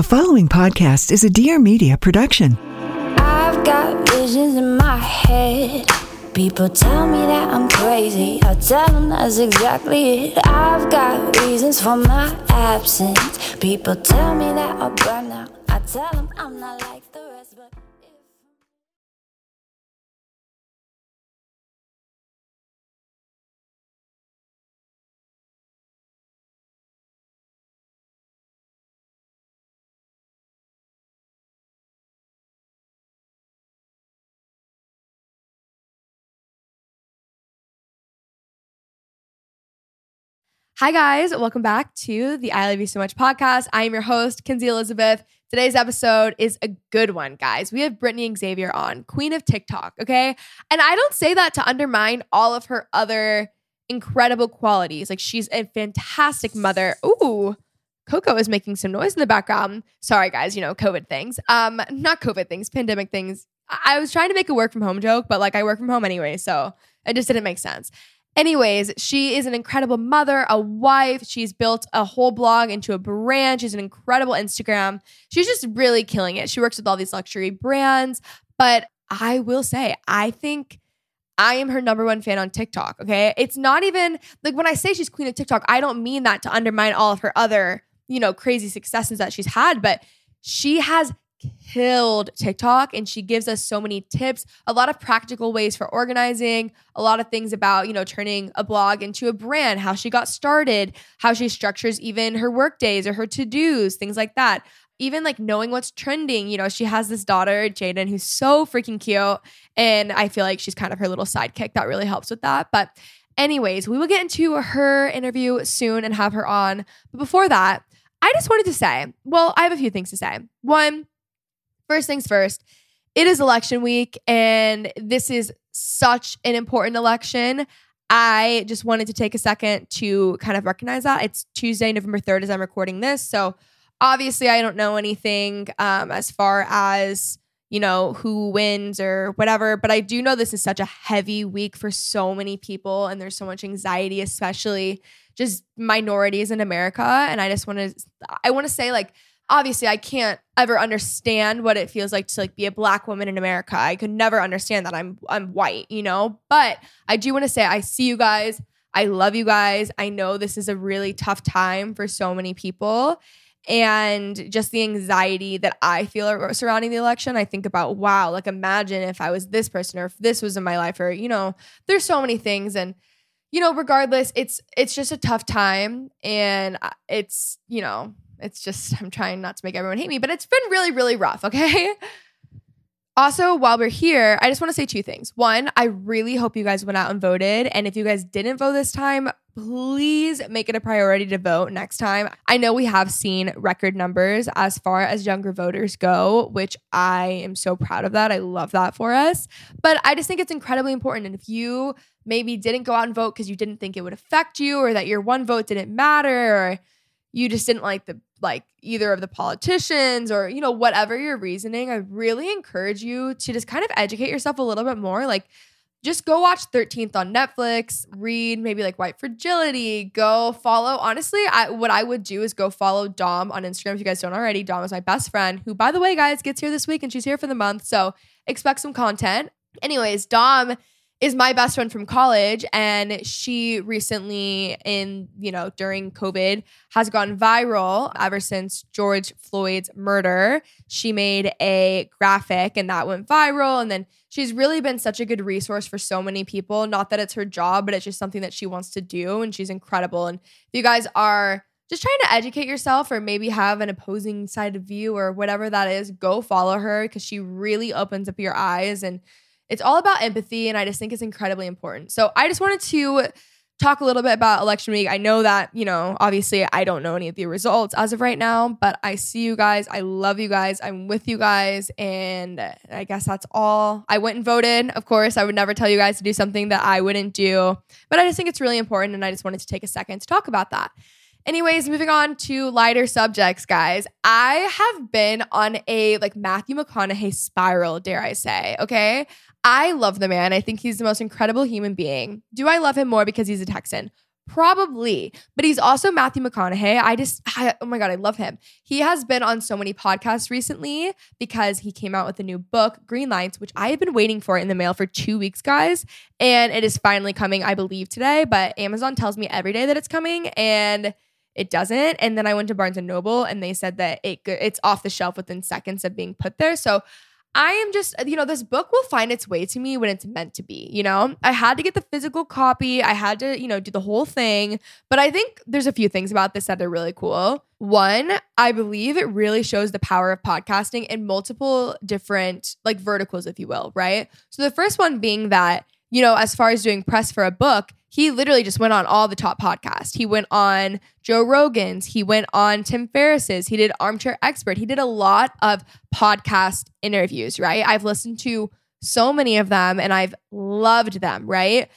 The following podcast is a Dear Media production. I've got visions in my head. People tell me that I'm crazy. I tell them that's exactly it. I've got reasons for my absence. People tell me that I'll burn out. I tell them I'm not like the Hi, guys. Welcome back to the I Love You So Much podcast. I am your host, Kenzie Elizabeth. Today's episode is a good one, guys. We have Brittany Xavier on, queen of TikTok, okay? And I don't say that to undermine all of her other incredible qualities. Like, she's a fantastic mother. Ooh, Coco is making some noise in the background. Sorry, guys, you know, COVID things. Um, not COVID things, pandemic things. I, I was trying to make a work from home joke, but like I work from home anyway, so it just didn't make sense. Anyways, she is an incredible mother, a wife. She's built a whole blog into a brand. She's an incredible Instagram. She's just really killing it. She works with all these luxury brands. But I will say, I think I am her number one fan on TikTok. Okay. It's not even like when I say she's queen of TikTok, I don't mean that to undermine all of her other, you know, crazy successes that she's had, but she has killed TikTok and she gives us so many tips, a lot of practical ways for organizing, a lot of things about, you know, turning a blog into a brand, how she got started, how she structures even her work days or her to-dos, things like that. Even like knowing what's trending, you know, she has this daughter, Jaden, who's so freaking cute. And I feel like she's kind of her little sidekick that really helps with that. But, anyways, we will get into her interview soon and have her on. But before that, I just wanted to say, well, I have a few things to say. One, first things first, it is election week, and this is such an important election. I just wanted to take a second to kind of recognize that. It's Tuesday, November 3rd, as I'm recording this. So obviously, I don't know anything um, as far as you know who wins or whatever but i do know this is such a heavy week for so many people and there's so much anxiety especially just minorities in america and i just want to i want to say like obviously I can't ever understand what it feels like to like be a black woman in America. I could never understand that I'm I'm white, you know? But I do want to say I see you guys. I love you guys. I know this is a really tough time for so many people. And just the anxiety that I feel surrounding the election, I think about, wow, like imagine if I was this person or if this was in my life, or, you know, there's so many things. And, you know, regardless, it's it's just a tough time. And uh, it's, you know, it's just, I'm trying not to make everyone hate me, but it's been really, really rough, okay? Also, while we're here, I just want to say two things. One, I really hope you guys went out and voted. And if you guys didn't vote this time, please make it a priority to vote next time. I know we have seen record numbers as far as younger voters go, which I am so proud of that. I love that for us. But I just think it's incredibly important. And if you maybe didn't go out and vote because you didn't think it would affect you or that your one vote didn't matter or you just didn't like the like either of the politicians or you know whatever your reasoning i really encourage you to just kind of educate yourself a little bit more like just go watch 13th on netflix read maybe like white fragility go follow honestly I, what i would do is go follow dom on instagram if you guys don't already dom is my best friend who by the way guys gets here this week and she's here for the month so expect some content. Anyways dom is my best friend from college and she recently in you know during covid has gone viral ever since george floyd's murder. She made a graphic and that went viral and then she's really been such a good resource for so many people. Not that it's her job but it's just something that she wants to do and she's incredible. And if you guys are just trying to educate yourself or maybe have an opposing side of view or whatever that is go follow her because she really opens up your eyes and it's all about empathy, and I just think it's incredibly important. So I just wanted to talk a little bit about election week. I know that, you know, obviously I don't know any of the results as of right now, but I see you guys. I love you guys. I'm with you guys. And I guess that's all. I went and voted. Of course, I would never tell you guys to do something that I wouldn't do, but I just think it's really important. And I just wanted to take a second to talk about that. Anyways, moving on to lighter subjects, guys. I have been on a like Matthew McConaughey spiral, dare I say. Okay. I love the man. I think he's the most incredible human being. Do I love him more because he's a Texan? Probably, but he's also Matthew McConaughey. I just, I, oh my God, I love him. He has been on so many podcasts recently because he came out with a new book, Green Lights, which I have been waiting for in the mail for two weeks, guys. And it is finally coming, I believe, today. But Amazon tells me every day that it's coming and it doesn't. And then I went to Barnes and Noble and they said that it it's off the shelf within seconds of being put there. So I am just, you know, this book will find its way to me when it's meant to be, you know? I had to get the physical copy. I had to, you know, do the whole thing. But I think there's a few things about this that are really cool. One, I believe it really shows the power of podcasting in multiple different, like, verticals, if you will, right? So the first one being that, you know, as far as doing press for a book, he literally just went on all the top podcasts. He went on Joe Rogan's, he went on Tim Ferriss's, he did Armchair Expert. He did a lot of podcast interviews, right? I've listened to so many of them and I've loved them, right?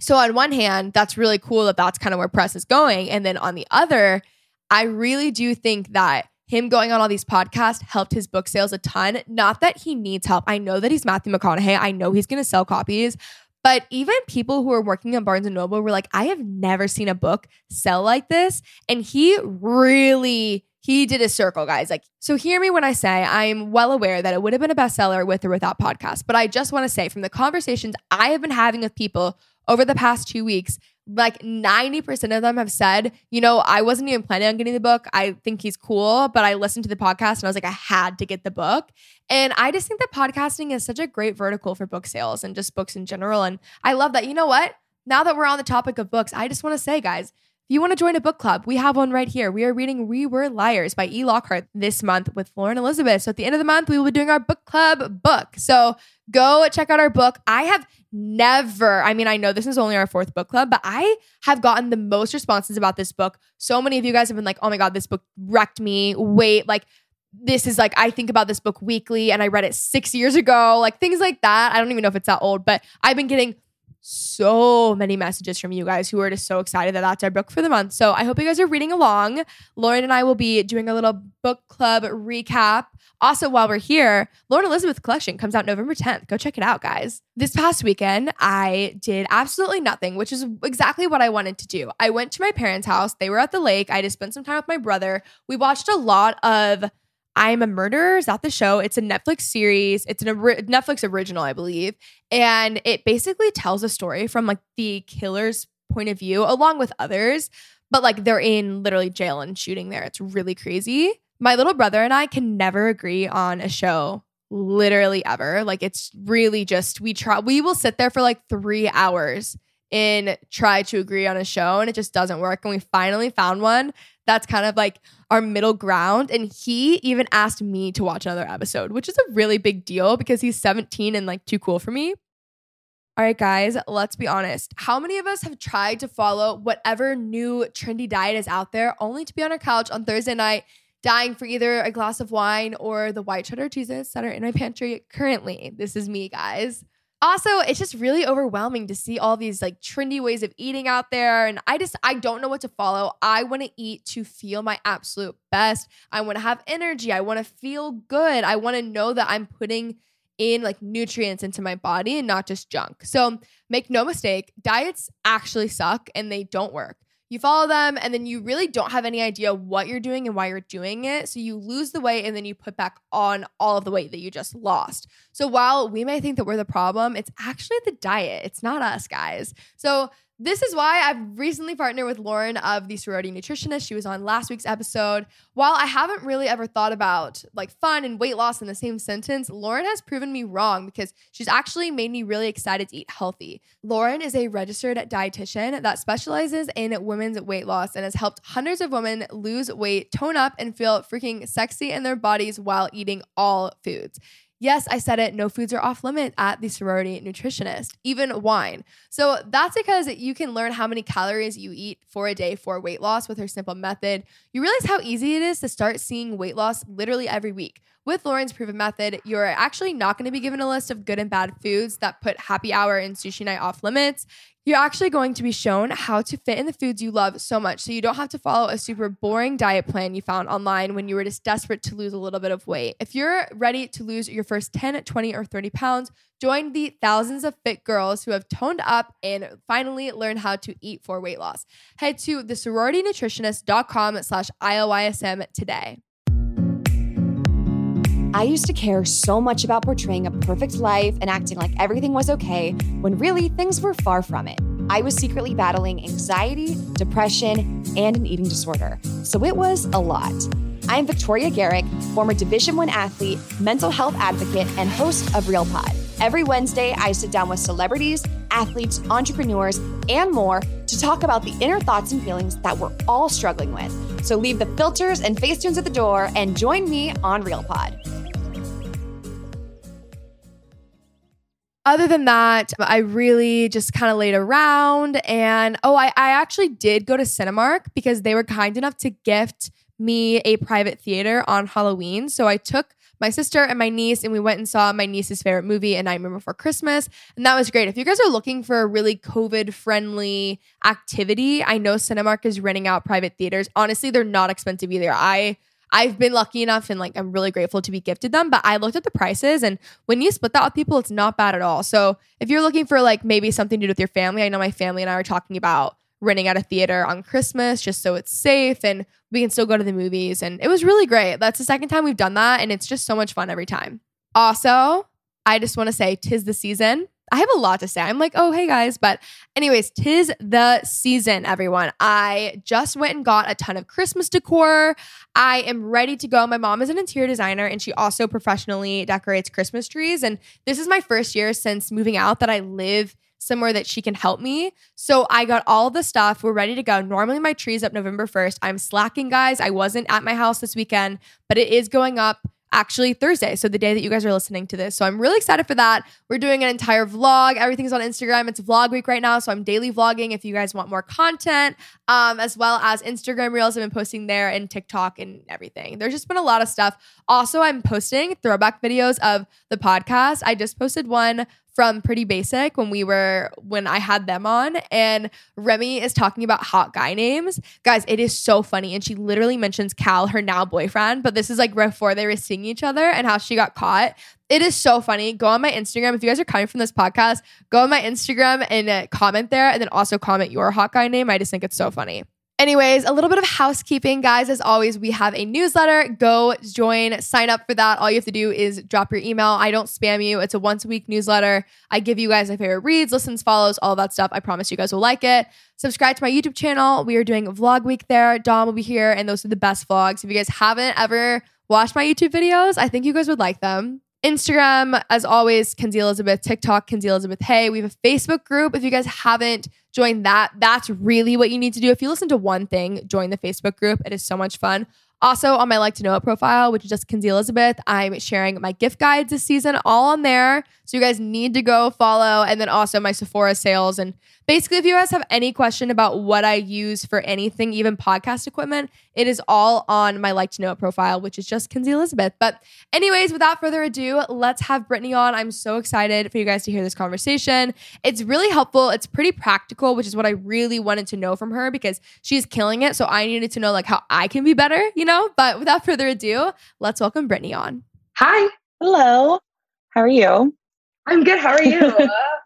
So, on one hand, that's really cool that that's kind of where press is going. And then on the other, I really do think that him going on all these podcasts helped his book sales a ton. Not that he needs help. I know that he's Matthew McConaughey. I know he's going to sell copies, but even people who are working at Barnes and Noble were like, I have never seen a book sell like this. And he really he did a circle, guys. Like, so hear me when I say I'm well aware that it would have been a bestseller with or without podcast. But I just want to say from the conversations I have been having with people over the past two weeks, like 90% of them have said, you know, I wasn't even planning on getting the book. I think he's cool, but I listened to the podcast and I was like, I had to get the book. And I just think that podcasting is such a great vertical for book sales and just books in general. And I love that. You know what? Now that we're on the topic of books, I just want to say, guys, if you want to join a book club, we have one right here. We are reading We Were Liars by E. Lockhart this month with Lauren Elizabeth. So at the end of the month, we will be doing our book club book. So go check out our book. I have never, I mean, I know this is only our fourth book club, but I have gotten the most responses about this book. So many of you guys have been like, oh my God, this book wrecked me. Wait, like, this is like I think about this book weekly and I read it 6 years ago, like things like that. I don't even know if it's that old, but I've been getting so many messages from you guys who are just so excited that that's our book for the month. So I hope you guys are reading along. Lauren and I will be doing a little book club recap. Also, while we're here, Lauren Elizabeth Collection comes out November 10th. Go check it out, guys. This past weekend, I did absolutely nothing, which is exactly what I wanted to do. I went to my parents' house. They were at the lake. I just spent some time with my brother. We watched a lot of I Am a Murderer. Is that the show? It's a Netflix series. It's ori- Netflix original, I believe. And it basically tells a story from like the killer's point of view, along with others. But like they're in literally jail and shooting there. It's really crazy. My little brother and I can never agree on a show literally ever. Like it's really just we try we will sit there for like 3 hours and try to agree on a show and it just doesn't work and we finally found one that's kind of like our middle ground. And he even asked me to watch another episode, which is a really big deal because he's 17 and like too cool for me. All right, guys, let's be honest. How many of us have tried to follow whatever new trendy diet is out there only to be on our couch on Thursday night, dying for either a glass of wine or the white cheddar cheeses that are in my pantry currently? This is me, guys also it's just really overwhelming to see all these like trendy ways of eating out there and i just i don't know what to follow. I want to eat to feel my absolute best. I want to have energy. I want to feel good. I want to know that i'm putting in like nutrients into my body and not just junk. So make no mistake diets actually suck and they don't work you follow them and then you really don't have any idea what you're doing and why you're doing it. So you lose the weight and then you put back on all of the weight that you just lost. So while we may think that we're the problem, it's actually the diet. It's not us, guys. So this is why I've recently partnered with Lauren of the Sorority Nutritionist. She was on last week's episode. While I haven't really ever thought about like fun and weight loss in the same sentence, Lauren has proven me wrong because she's actually made me really excited to eat healthy. Lauren is a registered dietitian that specializes in women's weight loss and has helped hundreds of women lose weight, tone up, and feel freaking sexy in their bodies while eating all foods. Yes, I said it. No foods are off limit at the sorority nutritionist, even wine. So that's because you can learn how many calories you eat for a day for weight loss with her simple method. You realize how easy it is to start seeing weight loss literally every week. With Lauren's proven method, you're actually not going to be given a list of good and bad foods that put happy hour and sushi night off limits you're actually going to be shown how to fit in the foods you love so much so you don't have to follow a super boring diet plan you found online when you were just desperate to lose a little bit of weight. If you're ready to lose your first 10, 20, or 30 pounds, join the thousands of fit girls who have toned up and finally learned how to eat for weight loss. Head to thesororitynutritionist.com slash ILYSM today. I used to care so much about portraying a perfect life and acting like everything was okay when really things were far from it. I was secretly battling anxiety, depression, and an eating disorder. So it was a lot. I'm Victoria Garrick, former Division 1 athlete, mental health advocate, and host of Real Pod. Every Wednesday, I sit down with celebrities, athletes, entrepreneurs, and more to talk about the inner thoughts and feelings that we're all struggling with. So leave the filters and facetunes at the door and join me on Real Pod. Other than that, I really just kind of laid around. And oh, I, I actually did go to Cinemark because they were kind enough to gift me a private theater on Halloween. So I took my sister and my niece, and we went and saw my niece's favorite movie, A Nightmare Before Christmas. And that was great. If you guys are looking for a really COVID friendly activity, I know Cinemark is renting out private theaters. Honestly, they're not expensive either. I I've been lucky enough and like I'm really grateful to be gifted them, but I looked at the prices and when you split that with people, it's not bad at all. So if you're looking for like maybe something to do with your family, I know my family and I were talking about renting out a theater on Christmas just so it's safe and we can still go to the movies. And it was really great. That's the second time we've done that and it's just so much fun every time. Also, I just want to say tis the season. I have a lot to say. I'm like, oh, hey guys. But, anyways, tis the season, everyone. I just went and got a ton of Christmas decor. I am ready to go. My mom is an interior designer and she also professionally decorates Christmas trees. And this is my first year since moving out that I live somewhere that she can help me. So I got all the stuff. We're ready to go. Normally my tree's up November 1st. I'm slacking, guys. I wasn't at my house this weekend, but it is going up actually Thursday. So the day that you guys are listening to this. So I'm really excited for that. We're doing an entire vlog. Everything's on Instagram. It's vlog week right now. So I'm daily vlogging if you guys want more content, um, as well as Instagram reels. I've been posting there and TikTok and everything. There's just been a lot of stuff. Also, I'm posting throwback videos of the podcast. I just posted one from Pretty Basic when we were when I had them on and Remi is talking about hot guy names. Guys, it is so funny and she literally mentions Cal, her now boyfriend, but this is like before they were seeing each other and how she got caught. It is so funny. Go on my Instagram if you guys are coming from this podcast. Go on my Instagram and uh, comment there and then also comment your hot guy name. I just think it's so funny. Anyways, a little bit of housekeeping, guys. As always, we have a newsletter. Go join, sign up for that. All you have to do is drop your email. I don't spam you. It's a once a week newsletter. I give you guys my favorite reads, listens, follows, all that stuff. I promise you guys will like it. Subscribe to my YouTube channel. We are doing vlog week there. Dom will be here, and those are the best vlogs. If you guys haven't ever watched my YouTube videos, I think you guys would like them. Instagram, as always, Kenzie Elizabeth, TikTok, Kenzie Elizabeth. Hey, we have a Facebook group. If you guys haven't joined that, that's really what you need to do. If you listen to one thing, join the Facebook group. It is so much fun. Also, on my Like to Know It profile, which is just Kenzie Elizabeth, I'm sharing my gift guides this season all on there. So you guys need to go follow. And then also my Sephora sales. And basically, if you guys have any question about what I use for anything, even podcast equipment, it is all on my Like to Know It profile, which is just Kenzie Elizabeth. But, anyways, without further ado, let's have Brittany on. I'm so excited for you guys to hear this conversation. It's really helpful. It's pretty practical, which is what I really wanted to know from her because she's killing it. So I needed to know like how I can be better, you know? But without further ado, let's welcome Brittany on. Hi. Hello. How are you? I'm good. How are you?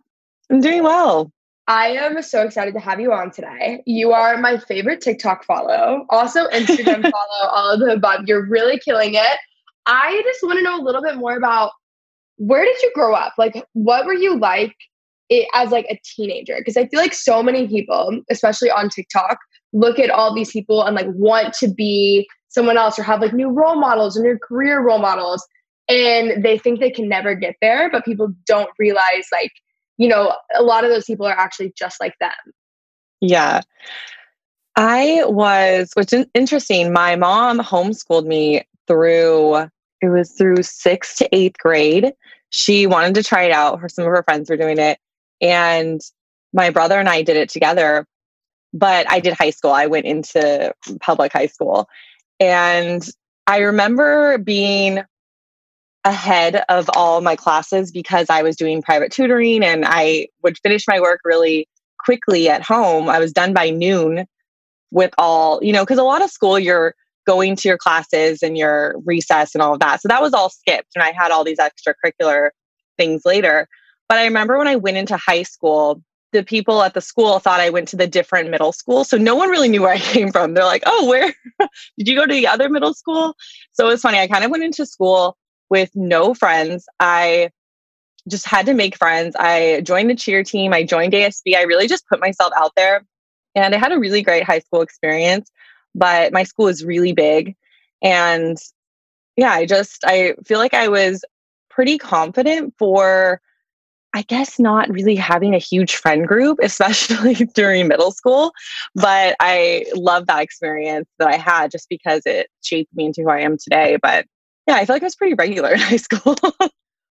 I'm doing well. I am so excited to have you on today. You are my favorite TikTok follow, also Instagram follow, all of the above. You're really killing it. I just want to know a little bit more about where did you grow up? Like, what were you like it, as like a teenager? Because I feel like so many people, especially on TikTok, look at all these people and like want to be someone else or have like new role models or new career role models, and they think they can never get there. But people don't realize like you know, a lot of those people are actually just like them. Yeah. I was, which is interesting. My mom homeschooled me through, it was through sixth to eighth grade. She wanted to try it out. Her, some of her friends were doing it. And my brother and I did it together. But I did high school. I went into public high school. And I remember being ahead of all my classes because I was doing private tutoring and I would finish my work really quickly at home. I was done by noon with all, you know, because a lot of school you're going to your classes and your recess and all of that. So that was all skipped and I had all these extracurricular things later. But I remember when I went into high school, the people at the school thought I went to the different middle school. So no one really knew where I came from. They're like, oh, where did you go to the other middle school? So it was funny. I kind of went into school with no friends. I just had to make friends. I joined the cheer team. I joined ASB. I really just put myself out there. And I had a really great high school experience, but my school is really big. And yeah, I just, I feel like I was pretty confident for, I guess, not really having a huge friend group, especially during middle school. But I love that experience that I had just because it shaped me into who I am today. But yeah, I feel like I was pretty regular in high school.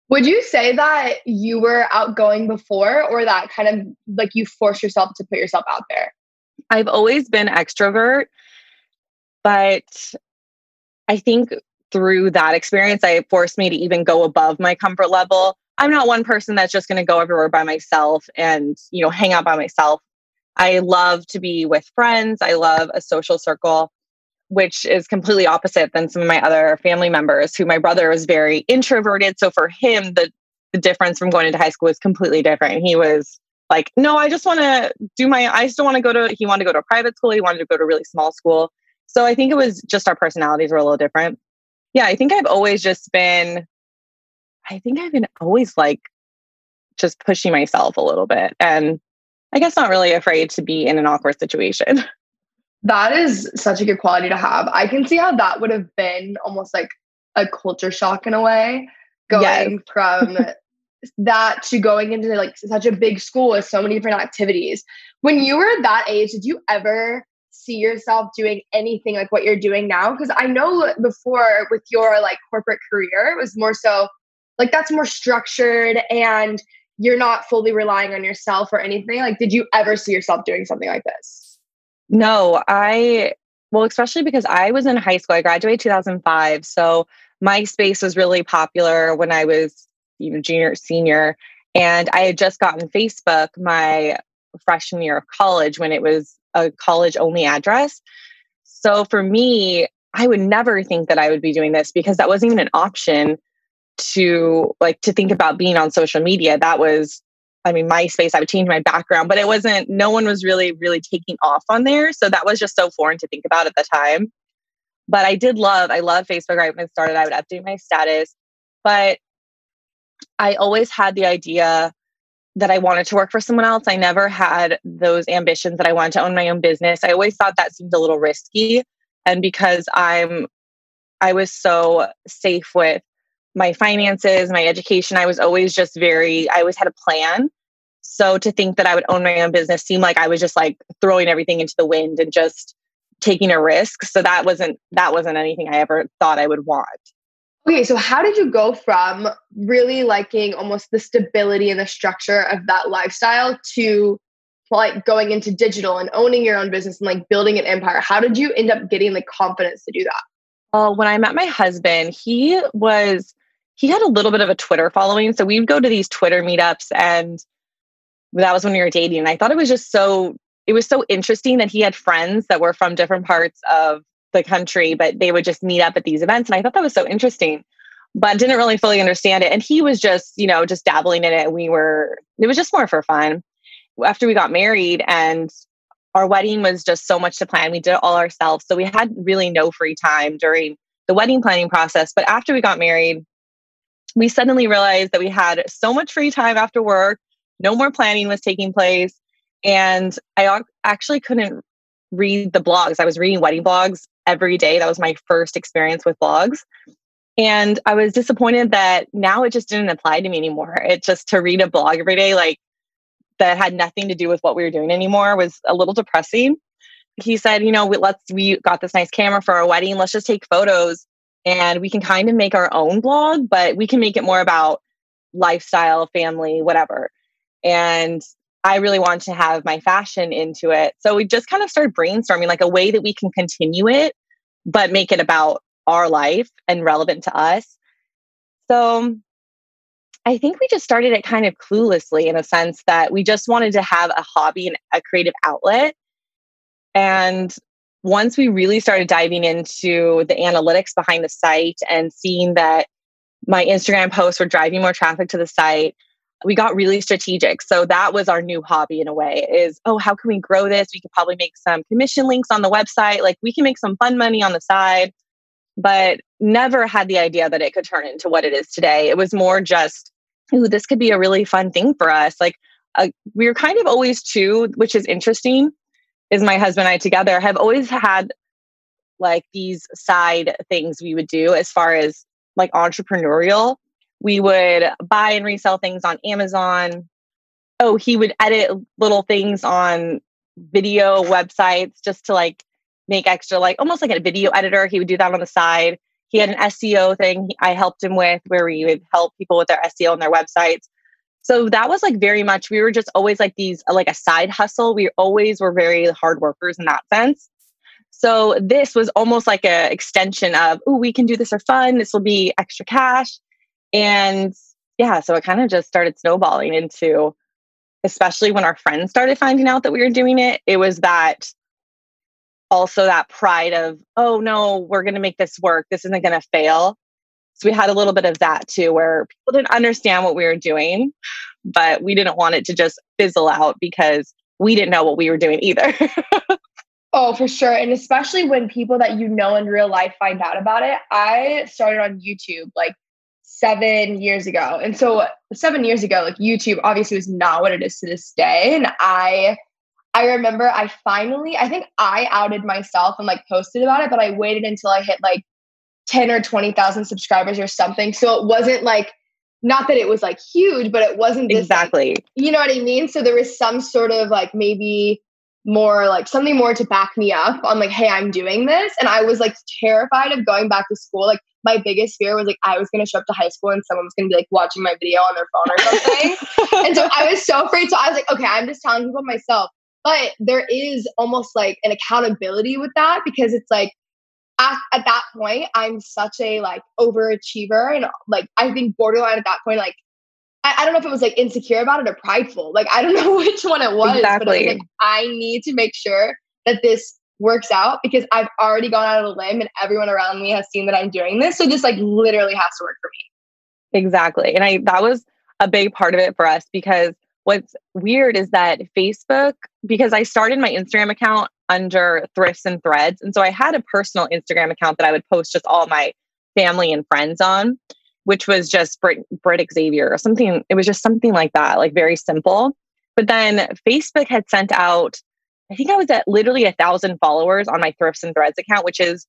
Would you say that you were outgoing before or that kind of like you forced yourself to put yourself out there? I've always been extrovert, but I think through that experience, I forced me to even go above my comfort level. I'm not one person that's just going to go everywhere by myself and, you know, hang out by myself. I love to be with friends. I love a social circle which is completely opposite than some of my other family members who my brother was very introverted. So for him the the difference from going into high school was completely different. He was like no i just want to do my i still want to go to he wanted to go to a private school. He wanted to go to a really small school. So i think it was just our personalities were a little different. Yeah i think i've always just been i think i've been always like just pushing myself a little bit. And i guess not really afraid to be in an awkward situation That is such a good quality to have. I can see how that would have been almost like a culture shock in a way, going yes. from that to going into like such a big school with so many different activities. When you were that age, did you ever see yourself doing anything like what you're doing now? Because I know before with your like corporate career, it was more so like that's more structured and you're not fully relying on yourself or anything. Like, did you ever see yourself doing something like this? No, I, well, especially because I was in high school. I graduated 2005. So MySpace was really popular when I was, you know, junior, senior. And I had just gotten Facebook my freshman year of college when it was a college only address. So for me, I would never think that I would be doing this because that wasn't even an option to like to think about being on social media. That was I mean, MySpace, I would change my background, but it wasn't, no one was really, really taking off on there. So that was just so foreign to think about at the time. But I did love, I love Facebook right when it started. I would update my status. But I always had the idea that I wanted to work for someone else. I never had those ambitions that I wanted to own my own business. I always thought that seemed a little risky. And because I'm, I was so safe with my finances, my education, I was always just very, I always had a plan. So to think that I would own my own business seemed like I was just like throwing everything into the wind and just taking a risk. So that wasn't that wasn't anything I ever thought I would want. Okay, so how did you go from really liking almost the stability and the structure of that lifestyle to like going into digital and owning your own business and like building an empire? How did you end up getting the confidence to do that? Well, when I met my husband, he was he had a little bit of a Twitter following. So we'd go to these Twitter meetups and that was when we were dating. And I thought it was just so it was so interesting that he had friends that were from different parts of the country, but they would just meet up at these events. And I thought that was so interesting, but didn't really fully understand it. And he was just, you know, just dabbling in it. We were, it was just more for fun. after we got married and our wedding was just so much to plan. We did it all ourselves. So we had really no free time during the wedding planning process. But after we got married, we suddenly realized that we had so much free time after work. No more planning was taking place. And I actually couldn't read the blogs. I was reading wedding blogs every day. That was my first experience with blogs. And I was disappointed that now it just didn't apply to me anymore. It just to read a blog every day, like that had nothing to do with what we were doing anymore, was a little depressing. He said, you know, we, let's, we got this nice camera for our wedding. Let's just take photos and we can kind of make our own blog, but we can make it more about lifestyle, family, whatever. And I really want to have my fashion into it. So we just kind of started brainstorming like a way that we can continue it, but make it about our life and relevant to us. So I think we just started it kind of cluelessly in a sense that we just wanted to have a hobby and a creative outlet. And once we really started diving into the analytics behind the site and seeing that my Instagram posts were driving more traffic to the site, we got really strategic. So that was our new hobby in a way is, oh, how can we grow this? We could probably make some commission links on the website. Like we can make some fun money on the side, but never had the idea that it could turn into what it is today. It was more just, ooh, this could be a really fun thing for us. Like uh, we were kind of always two, which is interesting, is my husband and I together have always had like these side things we would do as far as like entrepreneurial we would buy and resell things on Amazon. Oh, he would edit little things on video websites just to like make extra, like almost like a video editor. He would do that on the side. He had an SEO thing I helped him with where we would help people with their SEO and their websites. So that was like very much, we were just always like these, like a side hustle. We always were very hard workers in that sense. So this was almost like an extension of, oh, we can do this for fun. This will be extra cash. And yeah, so it kind of just started snowballing into, especially when our friends started finding out that we were doing it, it was that also that pride of, oh no, we're going to make this work. This isn't going to fail. So we had a little bit of that too, where people didn't understand what we were doing, but we didn't want it to just fizzle out because we didn't know what we were doing either. oh, for sure. And especially when people that you know in real life find out about it. I started on YouTube like seven years ago. And so seven years ago, like YouTube obviously was not what it is to this day. And I I remember I finally, I think I outed myself and like posted about it, but I waited until I hit like 10 or 20,000 subscribers or something. So it wasn't like, not that it was like huge, but it wasn't this, exactly. Like, you know what I mean? So there was some sort of like maybe more like something more to back me up on like, hey, I'm doing this. And I was like terrified of going back to school. Like my biggest fear was like I was gonna show up to high school and someone was gonna be like watching my video on their phone or something. and so I was so afraid. So I was like, okay, I'm just telling people myself. But there is almost like an accountability with that because it's like at, at that point, I'm such a like overachiever and like I think borderline at that point, like I, I, don't know if it was like insecure about it or prideful. Like I don't know which one it was, exactly. but it was like I need to make sure that this works out because I've already gone out of the limb and everyone around me has seen that I'm doing this. So this like literally has to work for me. Exactly. And I that was a big part of it for us because what's weird is that Facebook, because I started my Instagram account under thrifts and threads. And so I had a personal Instagram account that I would post just all my family and friends on, which was just Brit, Brit Xavier or something. It was just something like that, like very simple. But then Facebook had sent out I think I was at literally a thousand followers on my Thrifts and Threads account, which is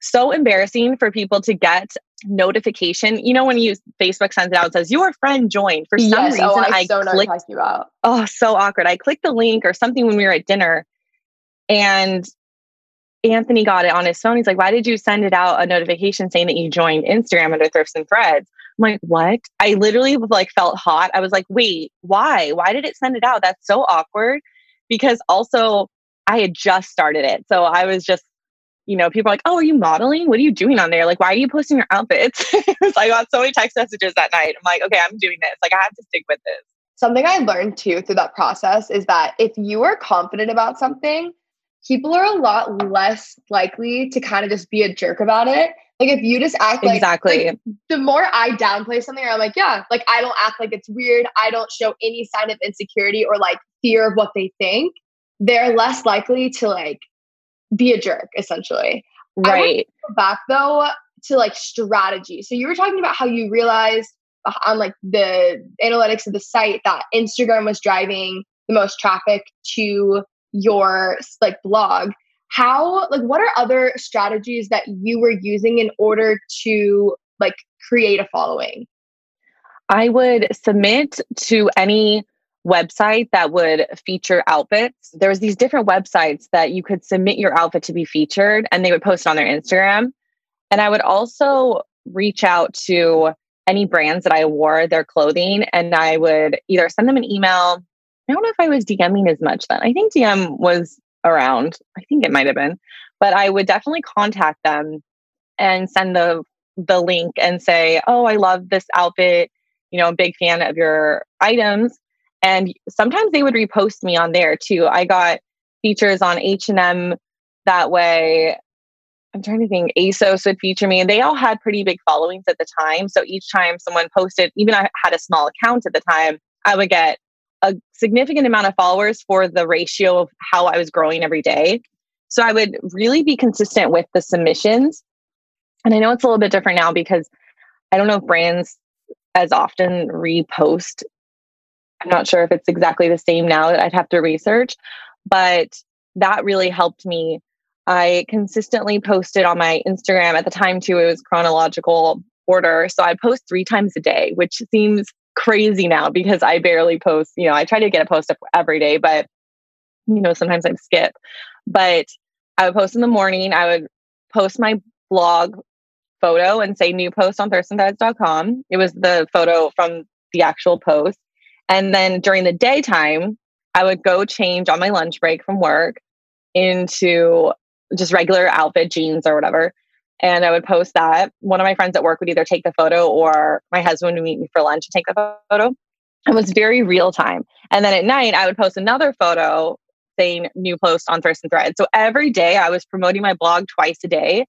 so embarrassing for people to get notification. You know, when you Facebook sends it out, it says your friend joined. For some yes, reason, oh, I, I so clicked. Oh, so awkward. I clicked the link or something when we were at dinner, and Anthony got it on his phone. He's like, "Why did you send it out a notification saying that you joined Instagram under Thrifts and Threads?" I'm like, "What?" I literally like felt hot. I was like, "Wait, why? Why did it send it out? That's so awkward." because also I had just started it. So I was just, you know, people are like, oh, are you modeling? What are you doing on there? Like, why are you posting your outfits? so I got so many text messages that night. I'm like, okay, I'm doing this. Like, I have to stick with this. Something I learned too through that process is that if you are confident about something, people are a lot less likely to kind of just be a jerk about it. Like if you just act like exactly like, the more I downplay something, I'm like, yeah, like I don't act like it's weird. I don't show any sign of insecurity or like fear of what they think, they're less likely to like be a jerk, essentially. Right. back though to like strategy. So you were talking about how you realized uh, on like the analytics of the site that Instagram was driving the most traffic to your like blog how like what are other strategies that you were using in order to like create a following i would submit to any website that would feature outfits there was these different websites that you could submit your outfit to be featured and they would post it on their instagram and i would also reach out to any brands that i wore their clothing and i would either send them an email i don't know if i was dming as much then i think dm was around. I think it might have been, but I would definitely contact them and send the the link and say, "Oh, I love this outfit. You know, big fan of your items." And sometimes they would repost me on there too. I got features on H&M that way. I'm trying to think ASOS would feature me and they all had pretty big followings at the time. So each time someone posted, even I had a small account at the time, I would get a significant amount of followers for the ratio of how I was growing every day. So I would really be consistent with the submissions. And I know it's a little bit different now because I don't know if brands as often repost. I'm not sure if it's exactly the same now that I'd have to research, but that really helped me. I consistently posted on my Instagram at the time too, it was chronological order. So I post three times a day, which seems crazy now because I barely post. You know, I try to get a post up every day, but you know, sometimes I skip. But I would post in the morning. I would post my blog photo and say new post on thriftsandthreads.com. It was the photo from the actual post. And then during the daytime, I would go change on my lunch break from work into just regular outfit, jeans or whatever and I would post that. One of my friends at work would either take the photo or my husband would meet me for lunch and take the photo. It was very real time. And then at night, I would post another photo saying new post on Thrifts and Threads. So every day I was promoting my blog twice a day.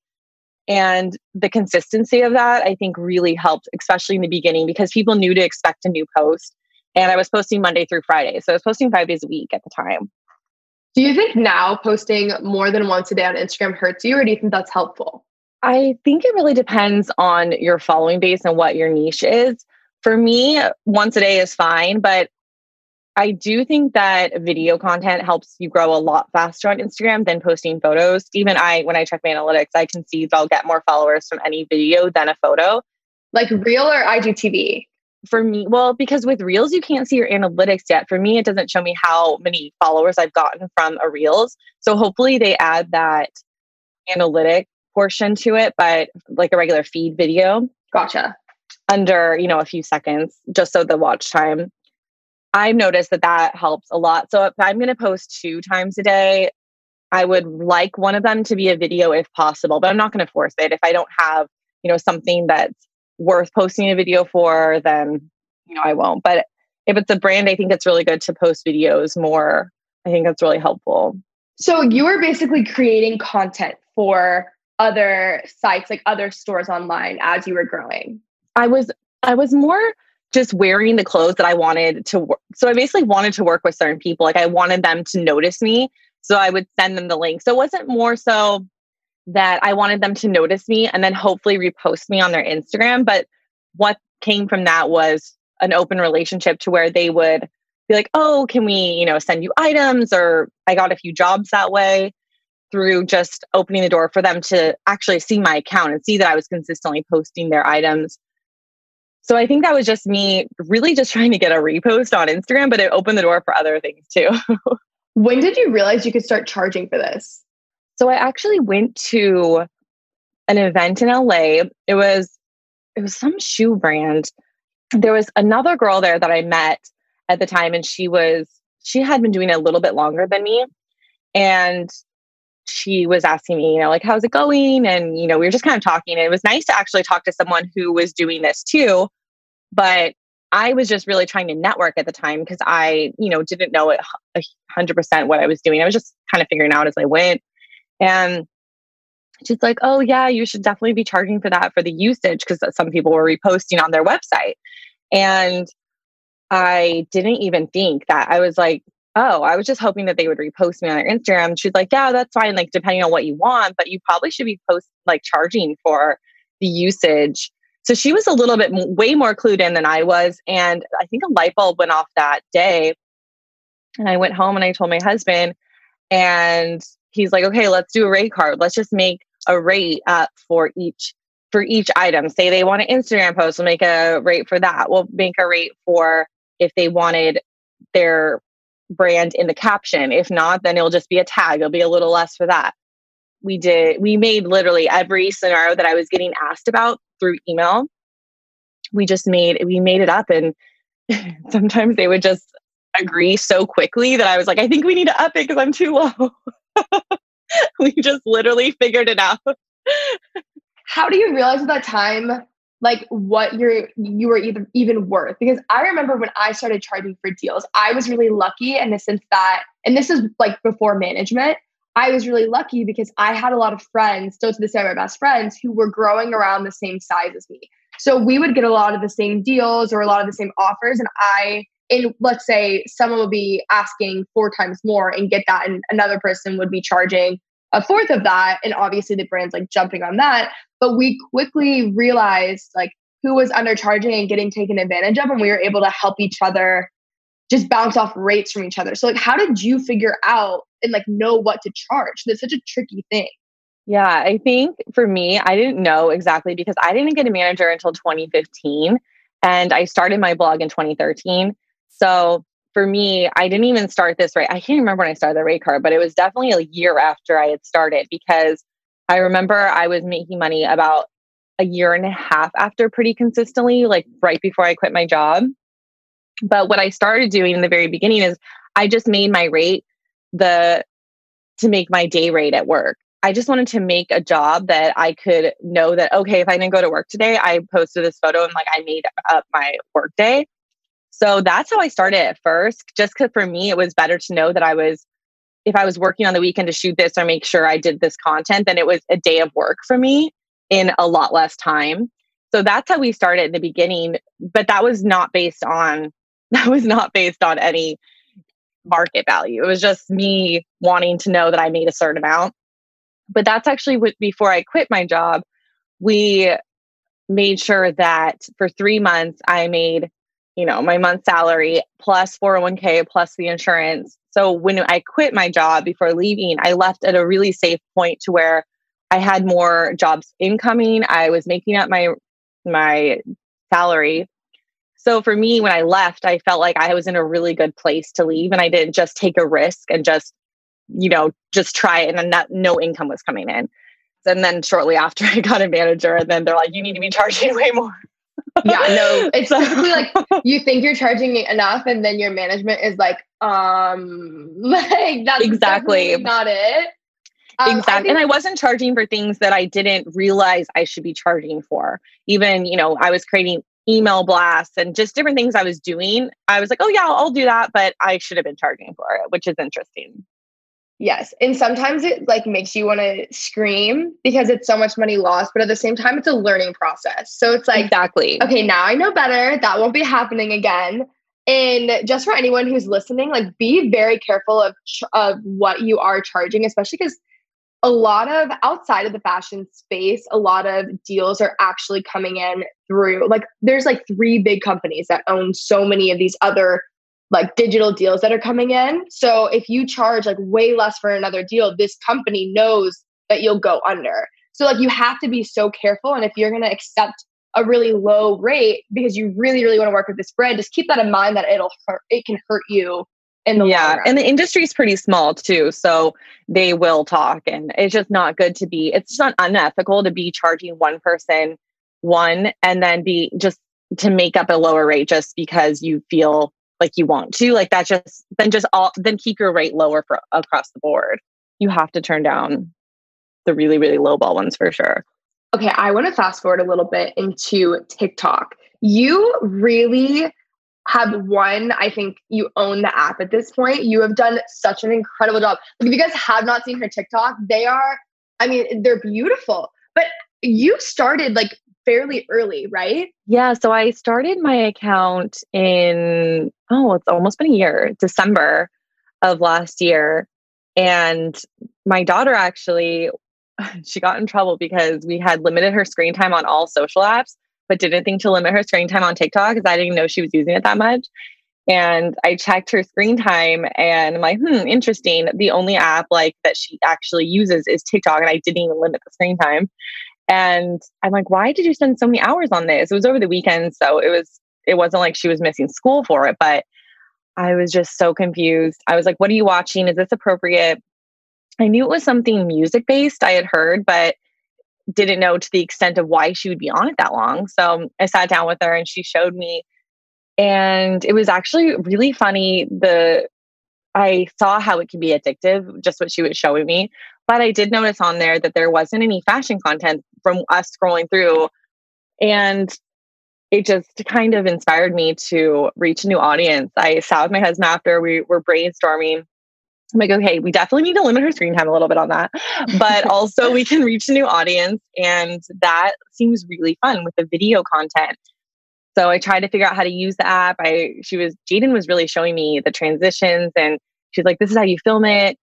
And the consistency of that, I think, really helped, especially in the beginning, because people knew to expect a new post. And I was posting Monday through Friday. So I was posting five days a week at the time. Do you think now posting more than once a day on Instagram hurts you, or do you think that's helpful? I think it really depends on your following base and what your niche is. For me, once a day is fine, but I do think that video content helps you grow a lot faster on Instagram than posting photos. Even I, when I check my analytics, I can see I'll get more followers from any video than a photo. Like real or IGTV? For me, well, because with Reels, you can't see your analytics yet. For me, it doesn't show me how many followers I've gotten from a Reels. So hopefully they add that analytic portion to it, but like a regular feed video. Gotcha. Under, you know, a few seconds, just so the watch time. I've noticed that that helps a lot. So if I'm going to post two times a day, I would like one of them to be a video if possible, but I'm not going to force it. If I don't have, you know, something that's worth posting a video for, then, you know, I won't. But if it's a brand, I think it's really good to post videos more. I think that's really helpful. So you are basically creating content for other sites like other stores online as you were growing i was i was more just wearing the clothes that i wanted to work so i basically wanted to work with certain people like i wanted them to notice me so i would send them the link so it wasn't more so that i wanted them to notice me and then hopefully repost me on their instagram but what came from that was an open relationship to where they would be like oh can we you know send you items or i got a few jobs that way through just opening the door for them to actually see my account and see that I was consistently posting their items. So I think that was just me really just trying to get a repost on Instagram, but it opened the door for other things too. when did you realize you could start charging for this? So I actually went to an event in LA. It was it was some shoe brand. There was another girl there that I met at the time and she was she had been doing it a little bit longer than me and she was asking me, you know, like, how's it going? And, you know, we were just kind of talking. And it was nice to actually talk to someone who was doing this too. But I was just really trying to network at the time because I, you know, didn't know it 100% what I was doing. I was just kind of figuring out as I went. And she's like, oh, yeah, you should definitely be charging for that for the usage because some people were reposting on their website. And I didn't even think that. I was like, oh, I was just hoping that they would repost me on their Instagram. She's like, yeah, that's fine. Like, depending on what you want, but you probably should be post like charging for the usage. So she was a little bit way more clued in than I was. And I think a light bulb went off that day. And I went home and I told my husband, and he's like, okay, let's do a rate card. Let's just make a rate up for each for each item. Say they want an Instagram post, we'll make a rate for that. We'll make a rate for if they wanted their brand in the caption. If not, then it'll just be a tag. It'll be a little less for that. We did, we made literally every scenario that I was getting asked about through email. We just made, we made it up. And sometimes they would just agree so quickly that I was like, I think we need to up it because I'm too low. we just literally figured it out. How do you realize at that time like what you're you were even even worth because i remember when i started charging for deals i was really lucky in the sense that and this is like before management i was really lucky because i had a lot of friends still to this day my best friends who were growing around the same size as me so we would get a lot of the same deals or a lot of the same offers and i in let's say someone would be asking four times more and get that and another person would be charging a fourth of that and obviously the brand's like jumping on that. But we quickly realized like who was undercharging and getting taken advantage of and we were able to help each other just bounce off rates from each other. So like how did you figure out and like know what to charge? That's such a tricky thing. Yeah i think for me i didn't know exactly because i didn't get a manager until 2015 and i started my blog in 2013 so for me, I didn't even start this right. I can't remember when I started the rate card, but it was definitely a year after I had started because I remember I was making money about a year and a half after pretty consistently, like right before I quit my job. But what I started doing in the very beginning is I just made my rate the to make my day rate at work. I just wanted to make a job that I could know that okay, if I didn't go to work today, I posted this photo and like I made up my work day. So that's how I started at first. Just because for me, it was better to know that I was, if I was working on the weekend to shoot this or make sure I did this content, then it was a day of work for me in a lot less time. So that's how we started in the beginning. But that was not based on, that was not based on any market value. It was just me wanting to know that I made a certain amount. But that's actually what, before I quit my job, we made sure that for three months I made you know, my month salary plus 401k plus the insurance. So when I quit my job before leaving, I left at a really safe point to where I had more jobs incoming. I was making up my my salary. So for me when I left, I felt like I was in a really good place to leave and I didn't just take a risk and just you know, just try it and not, no income was coming in. And then shortly after I got a manager and then they're like you need to be charging way more yeah, no, it's typically like you think you're charging enough, and then your management is like, um, like that's exactly not it. Um, exactly. I think- and I wasn't charging for things that I didn't realize I should be charging for. Even, you know, I was creating email blasts and just different things I was doing. I was like, oh, yeah, I'll do that. But I should have been charging for it, which is interesting. Yes. And sometimes it like makes you want to scream because it's so much money lost, but at the same time it's a learning process. So it's like Exactly. Okay, now I know better. That won't be happening again. And just for anyone who's listening, like be very careful of of what you are charging, especially cuz a lot of outside of the fashion space, a lot of deals are actually coming in through like there's like three big companies that own so many of these other like digital deals that are coming in. So if you charge like way less for another deal, this company knows that you'll go under. So like you have to be so careful. And if you're going to accept a really low rate because you really, really want to work with this brand, just keep that in mind that it'll hurt, it can hurt you in the yeah. And the industry is pretty small too. So they will talk and it's just not good to be, it's just not unethical to be charging one person one and then be just to make up a lower rate just because you feel like you want to like that just then just all then keep your rate lower for across the board. You have to turn down the really really low ball ones for sure. Okay i want to fast forward a little bit into tiktok. You really have won i think you own the app at this point. You have done such an incredible job. Like if you guys have not seen her tiktok they are i mean they're beautiful. But you started like fairly early, right? Yeah. So I started my account in, oh, it's almost been a year, December. of last year. And my daughter actually, she got in trouble because we had limited her screen time on all social apps, but didn't think to limit her screen time on TikTok because I didn't know she was using it that much. And I checked her screen time and I'm like, hmm, interesting. The only app like that she actually uses is TikTok. And I didn't even limit the screen time. And I'm like, why did you spend so many hours on this? It was over the weekend. So it was, it wasn't like she was missing school for it, but I was just so confused. I was like, what are you watching? Is this appropriate? I knew it was something music based, I had heard, but didn't know to the extent of why she would be on it that long. So I sat down with her and she showed me. And it was actually really funny. The I saw how it can be addictive, just what she was showing me. But I did notice on there that there wasn't any fashion content from us scrolling through. And it just kind of inspired me to reach a new audience. I sat with my husband after we were brainstorming. I'm like, okay, we definitely need to limit her screen time a little bit on that, but also we can reach a new audience. And that seems really fun with the video content. So I tried to figure out how to use the app. I, she was, Jaden was really showing me the transitions and she's like, this is how you film it.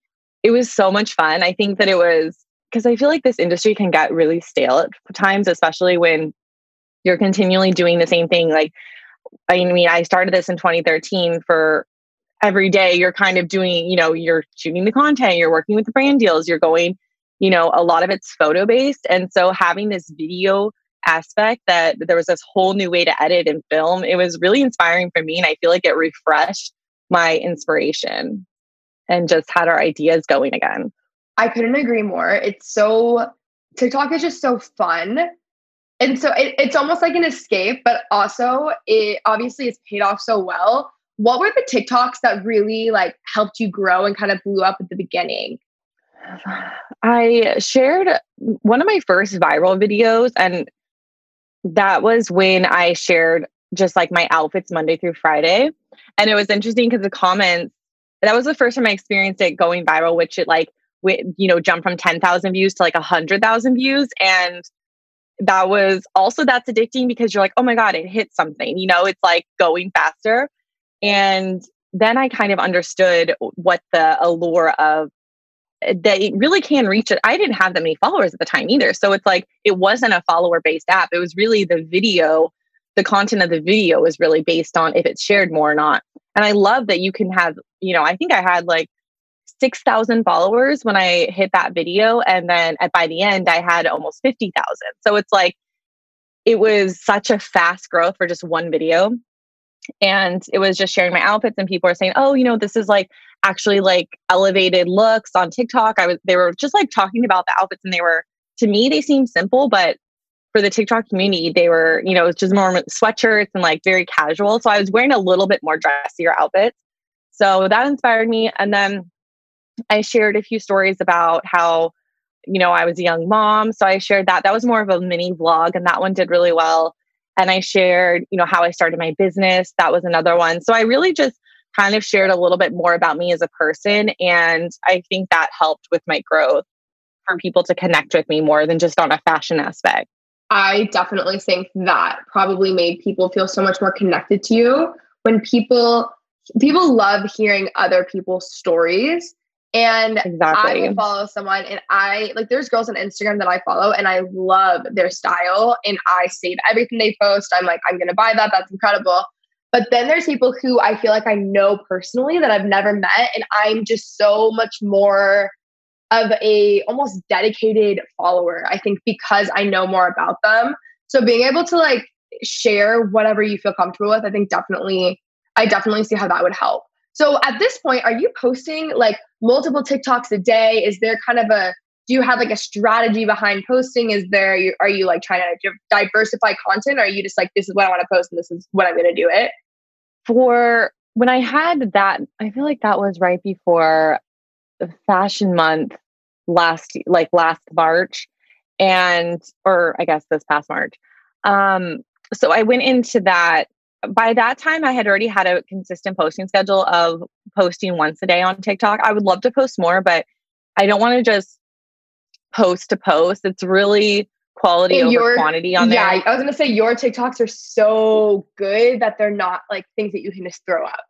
It was so much fun. I think that it was because I feel like this industry can get really stale at times, especially when you're continually doing the same thing. Like, I mean, I started this in 2013 for every day you're kind of doing, you know, you're shooting the content, you're working with the brand deals, you're going, you know, a lot of it's photo based. And so having this video aspect that there was this whole new way to edit and film, it was really inspiring for me. And I feel like it refreshed my inspiration and just had our ideas going again. I couldn't agree more. It's so, TikTok is just so fun and so it, it's almost like an escape but also it obviously it's paid off so well what were the tiktoks that really like helped you grow and kind of blew up at the beginning i shared one of my first viral videos and that was when i shared just like my outfits monday through friday and it was interesting because the comments that was the first time i experienced it going viral which it like you know jumped from 10,000 views to like 100,000 views and that was also that's addicting because you're like, oh my God, it hit something. You know, it's like going faster. And then I kind of understood what the allure of eh, they really can reach it. I didn't have that many followers at the time either. So it's like it wasn't a follower based app. It was really the video, the content of the video is really based on if it's shared more or not. And I love that you can have, you know, I think I had like 6,000 followers when I hit that video. And then at, by the end, I had almost 50,000. So it's like, it was such a fast growth for just one video. And it was just sharing my outfits, and people were saying, oh, you know, this is like actually like elevated looks on TikTok. I was, they were just like talking about the outfits, and they were, to me, they seemed simple, but for the TikTok community, they were, you know, just more sweatshirts and like very casual. So I was wearing a little bit more dressier outfits. So that inspired me. And then I shared a few stories about how, you know, I was a young mom. So I shared that. That was more of a mini vlog, and that one did really well. And I shared, you know, how I started my business. That was another one. So I really just kind of shared a little bit more about me as a person. And I think that helped with my growth for people to connect with me more than just on a fashion aspect. I definitely think that probably made people feel so much more connected to you when people people love hearing other people's stories and exactly. I follow someone and I like there's girls on Instagram that I follow and I love their style and I save everything they post. I'm like, I'm gonna buy that. That's incredible. But then there's people who I feel like I know personally that I've never met, and I'm just so much more of a almost dedicated follower. I think because I know more about them. So being able to like share whatever you feel comfortable with, I think definitely, I definitely see how that would help. So at this point, are you posting like multiple TikToks a day? Is there kind of a do you have like a strategy behind posting? Is there are you like trying to diversify content? Or are you just like this is what I want to post and this is what I'm going to do it? For when I had that, I feel like that was right before Fashion Month last like last March and or I guess this past March. Um so I went into that by that time I had already had a consistent posting schedule of posting once a day on TikTok. I would love to post more, but I don't want to just post to post. It's really quality and over your, quantity on there. Yeah, I was gonna say your TikToks are so good that they're not like things that you can just throw up.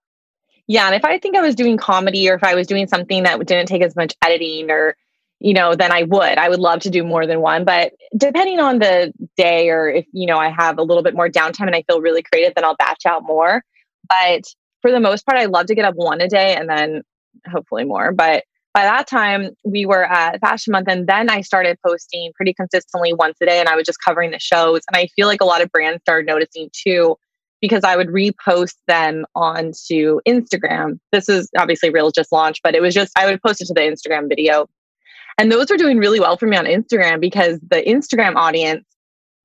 Yeah. And if I think I was doing comedy or if I was doing something that didn't take as much editing or, you know, then I would. I would love to do more than one. But depending on the day or if, you know, I have a little bit more downtime and I feel really creative, then I'll batch out more. But for the most part, I love to get up one a day and then hopefully more. But by that time, we were at Fashion Month, and then I started posting pretty consistently once a day, and I was just covering the shows. And I feel like a lot of brands started noticing too, because I would repost them onto Instagram. This is obviously Reels just launched, but it was just I would post it to the Instagram video. And those were doing really well for me on Instagram because the Instagram audience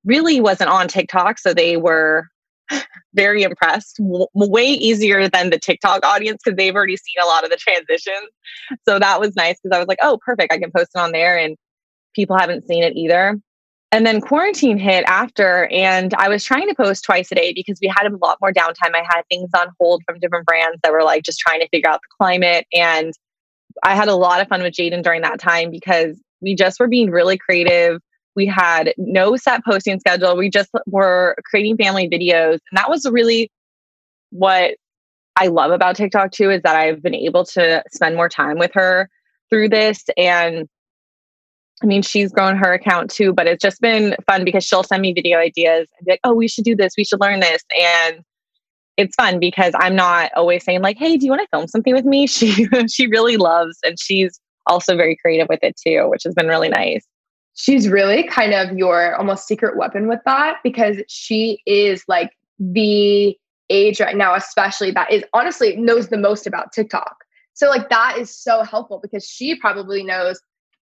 really wasn't on TikTok. So they were very impressed. W- way easier than the TikTok audience because they've already seen a lot of the transitions. So that was nice because I was like, oh, perfect. I can post it on there and people haven't seen it either. And then quarantine hit after, and I was trying to post twice a day because we had a lot more downtime. I had things on hold from different brands that were like just trying to figure out the climate. And I had a lot of fun with Jaden during that time because we just were being really creative we had no set posting schedule. We just were creating family videos. And that was really what I love about TikTok too is that I've been able to spend more time with her through this. And I mean, she's grown her account too, but it's just been fun because she'll send me video ideas and be like, oh, we should do this. We should learn this. And it's fun because I'm not always saying like, hey, do you want to film something with me? She she really loves and she's also very creative with it too, which has been really nice she's really kind of your almost secret weapon with that because she is like the age right now, especially that is honestly knows the most about TikTok. So like that is so helpful because she probably knows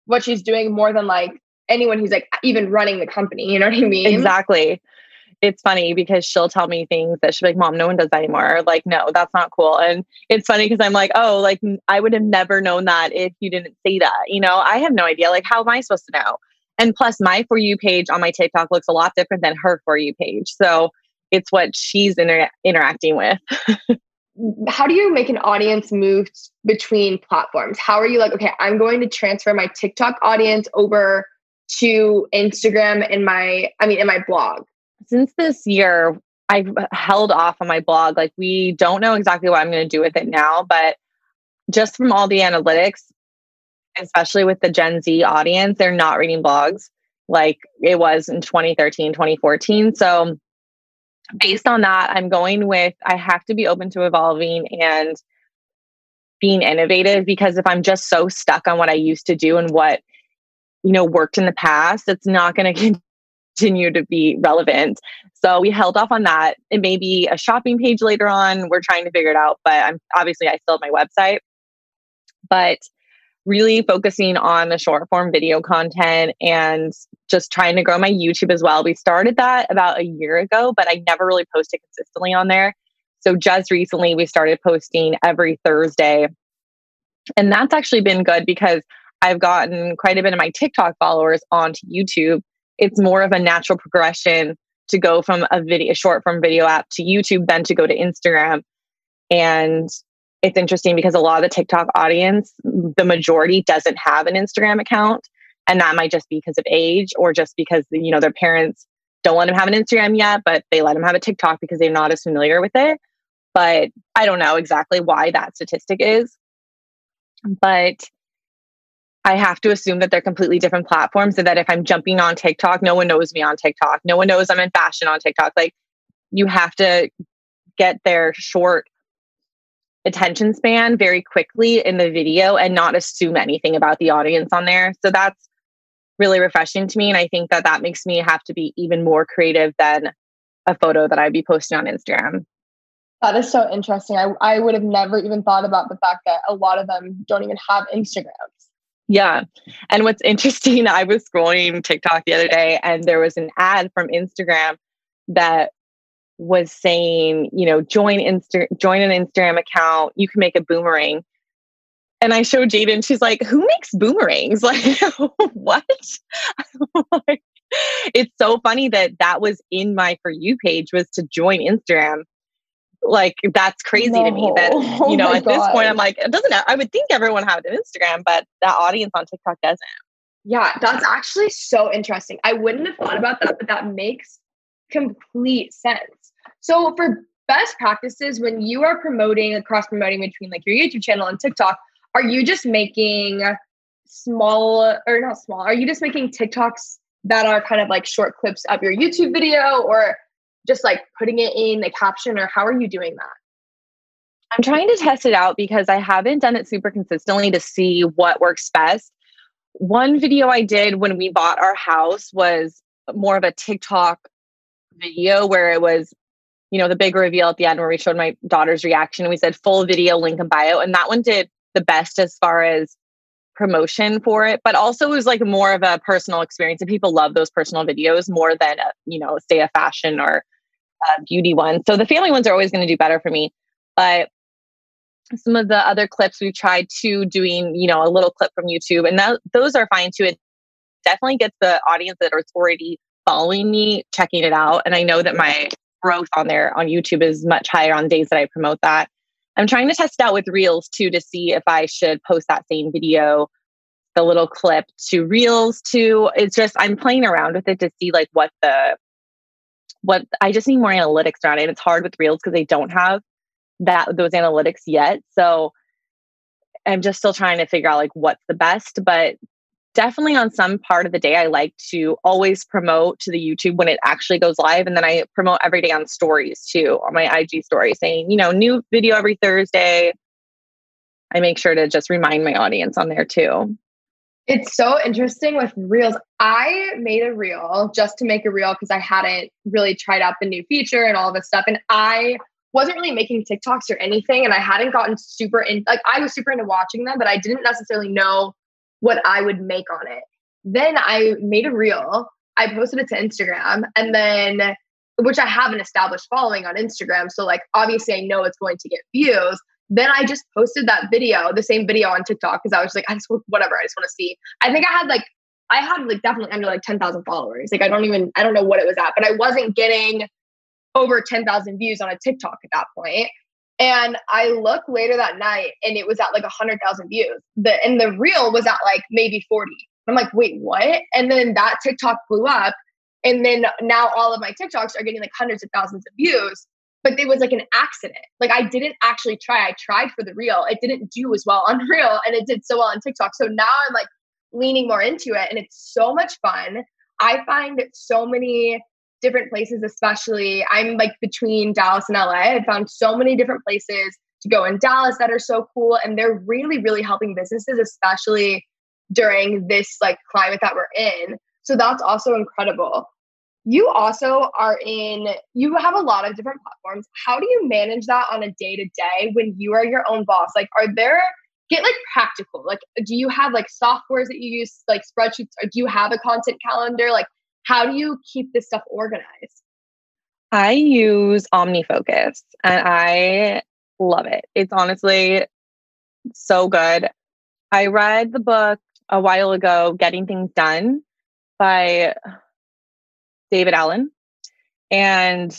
what she's doing more than like anyone who's like even running the company. You know what I mean? Exactly. It's funny because she'll tell me things that she'll be like, Mom, no one does that anymore. Like, no, that's not cool. And it's funny because I'm like, oh, like I would have never known that if you didn't say that. You know, I have no idea. Like, how am I supposed to know? And plus, my For You page on my TikTok looks a lot different than her For You page. So it's what she's inter- interacting with. How do you make an audience move between platforms? How are you like, okay, I'm going to transfer my TikTok audience over to Instagram and my, I mean, in my blog? Since this year, I've held off on my blog. Like, we don't know exactly what I'm going to do with it now, but just from all the analytics, especially with the Gen Z audience, they're not reading blogs like it was in 2013, 2014. So, based on that, I'm going with I have to be open to evolving and being innovative because if I'm just so stuck on what I used to do and what you know worked in the past, it's not going to continue to be relevant. So we held off on that. It may be a shopping page later on. We're trying to figure it out, but I'm obviously I still have my website. But really focusing on the short form video content and just trying to grow my YouTube as well. We started that about a year ago, but I never really posted consistently on there. So just recently we started posting every Thursday. And that's actually been good because I've gotten quite a bit of my TikTok followers onto YouTube. It's more of a natural progression to go from a video short form video app to YouTube than to go to Instagram. And it's interesting because a lot of the TikTok audience, the majority doesn't have an Instagram account. And that might just be because of age or just because, you know, their parents don't let them have an Instagram yet, but they let them have a TikTok because they're not as familiar with it. But I don't know exactly why that statistic is. But I have to assume that they're completely different platforms and that if I'm jumping on TikTok, no one knows me on TikTok. No one knows I'm in fashion on TikTok. Like you have to get their short attention span very quickly in the video and not assume anything about the audience on there. So that's really refreshing to me. And I think that that makes me have to be even more creative than a photo that I'd be posting on Instagram. That is so interesting. I, I would have never even thought about the fact that a lot of them don't even have Instagrams. Yeah. And what's interesting, I was scrolling TikTok the other day and there was an ad from Instagram that was saying, you know, join Insta join an Instagram account, you can make a boomerang. And I showed Jaden, she's like, who makes boomerangs? Like, what? it's so funny that that was in my For You page was to join Instagram. Like, that's crazy no. to me that, oh you know, oh at God. this point, I'm like, it doesn't, I would think everyone had an Instagram, but that audience on TikTok doesn't. Yeah, that's actually so interesting. I wouldn't have thought about that, but that makes complete sense. So for best practices when you are promoting, cross promoting between like your YouTube channel and TikTok, are you just making small or not small? Are you just making TikToks that are kind of like short clips of your YouTube video or just like putting it in a caption or how are you doing that? I'm trying to test it out because I haven't done it super consistently to see what works best. One video I did when we bought our house was more of a TikTok video where it was, you know, the big reveal at the end where we showed my daughter's reaction. We said full video link in bio. And that one did the best as far as promotion for it, but also it was like more of a personal experience. And people love those personal videos more than, a, you know, say a fashion or a beauty one. So the family ones are always going to do better for me. But some of the other clips we've tried to doing, you know, a little clip from YouTube, and that, those are fine too. It definitely gets the audience that is already following me checking it out. And I know that my growth on there on YouTube is much higher on days that I promote that. I'm trying to test it out with Reels too to see if I should post that same video, the little clip to Reels too. It's just I'm playing around with it to see like what the what I just need more analytics around it. It's hard with Reels because they don't have that those analytics yet. So I'm just still trying to figure out like what's the best, but definitely on some part of the day I like to always promote to the YouTube when it actually goes live and then I promote every day on stories too, on my IG story saying, you know, new video every Thursday. I make sure to just remind my audience on there too. It's so interesting with reels. I made a reel just to make a reel because I hadn't really tried out the new feature and all this stuff. And I wasn't really making TikToks or anything. And I hadn't gotten super in, like, I was super into watching them, but I didn't necessarily know what I would make on it. Then I made a reel. I posted it to Instagram and then, which I have an established following on Instagram. So, like, obviously, I know it's going to get views. Then I just posted that video, the same video on TikTok, because I was like, I just, whatever, I just want to see. I think I had like, I had like definitely under like 10,000 followers. Like, I don't even, I don't know what it was at, but I wasn't getting over 10,000 views on a TikTok at that point. And I look later that night and it was at like 100,000 views. The, and the reel was at like maybe 40. I'm like, wait, what? And then that TikTok blew up. And then now all of my TikToks are getting like hundreds of thousands of views. But it was like an accident. Like I didn't actually try. I tried for the reel. It didn't do as well on reel and it did so well on TikTok. So now I'm like leaning more into it and it's so much fun. I find so many different places, especially I'm like between Dallas and LA. I found so many different places to go in Dallas that are so cool. And they're really, really helping businesses, especially during this like climate that we're in. So that's also incredible. You also are in, you have a lot of different platforms. How do you manage that on a day to day when you are your own boss? Like, are there, get like practical. Like, do you have like softwares that you use, like spreadsheets? Or do you have a content calendar? Like, how do you keep this stuff organized? I use OmniFocus and I love it. It's honestly so good. I read the book a while ago, Getting Things Done by David Allen. And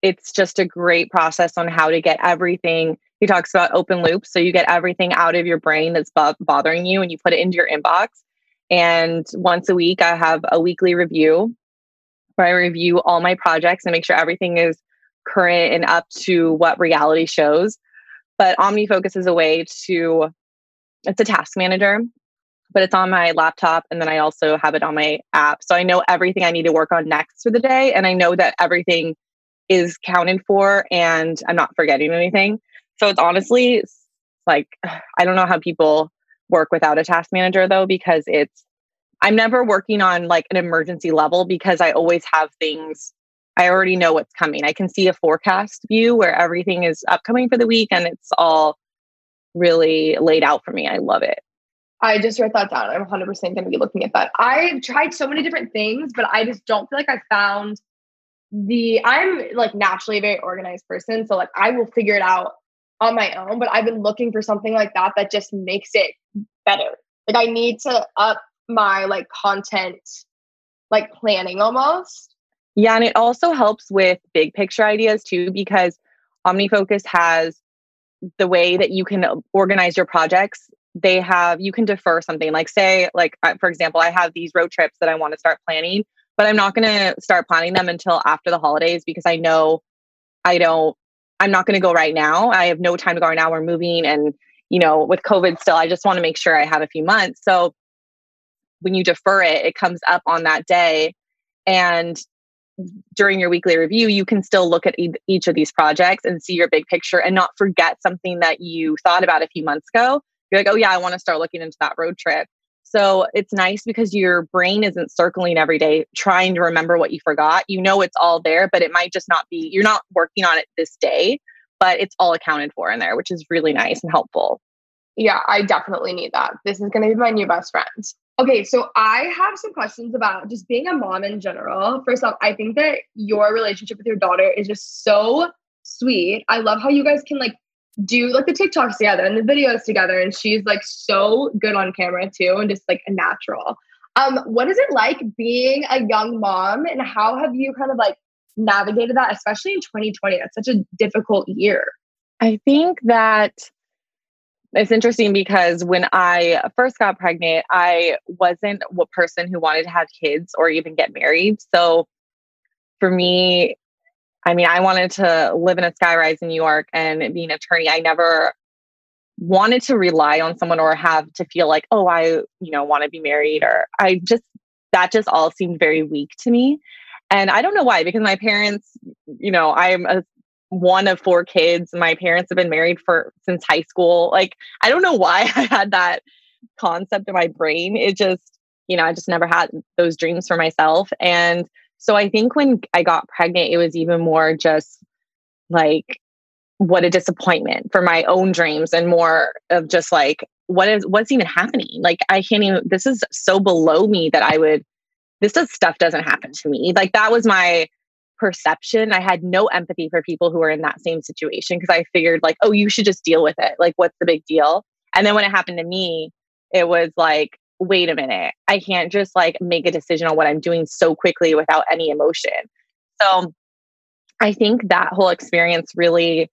it's just a great process on how to get everything. He talks about open loops. So you get everything out of your brain that's bo- bothering you and you put it into your inbox. And once a week, I have a weekly review where I review all my projects and make sure everything is current and up to what reality shows. But OmniFocus is a way to, it's a task manager, but it's on my laptop. And then I also have it on my app. So I know everything I need to work on next for the day. And I know that everything is counted for and I'm not forgetting anything. So it's honestly like, I don't know how people work without a task manager though, because it's, I'm never working on like an emergency level because I always have things, I already know what's coming. I can see a forecast view where everything is upcoming for the week and it's all really laid out for me. I love it. I just wrote that down. I'm 100% going to be looking at that. I've tried so many different things, but I just don't feel like I found the I'm like naturally a very organized person, so like I will figure it out on my own, but I've been looking for something like that that just makes it better. Like I need to up my like content like planning almost. Yeah, and it also helps with big picture ideas too because OmniFocus has the way that you can organize your projects. They have you can defer something like say like for example, I have these road trips that I want to start planning, but I'm not going to start planning them until after the holidays because I know I don't, I'm not going to go right now. I have no time to go right now. We're moving. And, you know, with COVID still, I just want to make sure I have a few months. So when you defer it, it comes up on that day. And during your weekly review, you can still look at e- each of these projects and see your big picture and not forget something that you thought about a few months ago. You're like, oh, yeah, I want to start looking into that road trip. So it's nice because your brain isn't circling every day trying to remember what you forgot. You know it's all there, but it might just not be, you're not working on it this day, but it's all accounted for in there, which is really nice and helpful. Yeah, I definitely need that. This is going to be my new best friend. Okay, so I have some questions about just being a mom in general. First off, I think that your relationship with your daughter is just so sweet. I love how you guys can like do like the TikToks together and the videos together. And she's like so good on camera too, and just like a natural. Um, what is it like being a young mom, and how have you kind of like navigated that, especially in 2020? That's such a difficult year. I think that it's interesting because when I first got pregnant, I wasn't a person who wanted to have kids or even get married. So for me, I mean, I wanted to live in a skyrise in New York and be an attorney. I never wanted to rely on someone or have to feel like, oh, I, you know, want to be married or I just, that just all seemed very weak to me. And I don't know why, because my parents, you know, I'm a one of four kids. My parents have been married for since high school. Like, I don't know why I had that concept in my brain. It just, you know, I just never had those dreams for myself. And so I think when I got pregnant, it was even more just like, what a disappointment for my own dreams and more of just like, what is, what's even happening? Like, I can't even, this is so below me that I would, this does, stuff doesn't happen to me. Like, that was my perception. I had no empathy for people who were in that same situation because I figured, like, oh, you should just deal with it. Like, what's the big deal? And then when it happened to me, it was like, wait a minute, I can't just like make a decision on what I'm doing so quickly without any emotion. So I think that whole experience really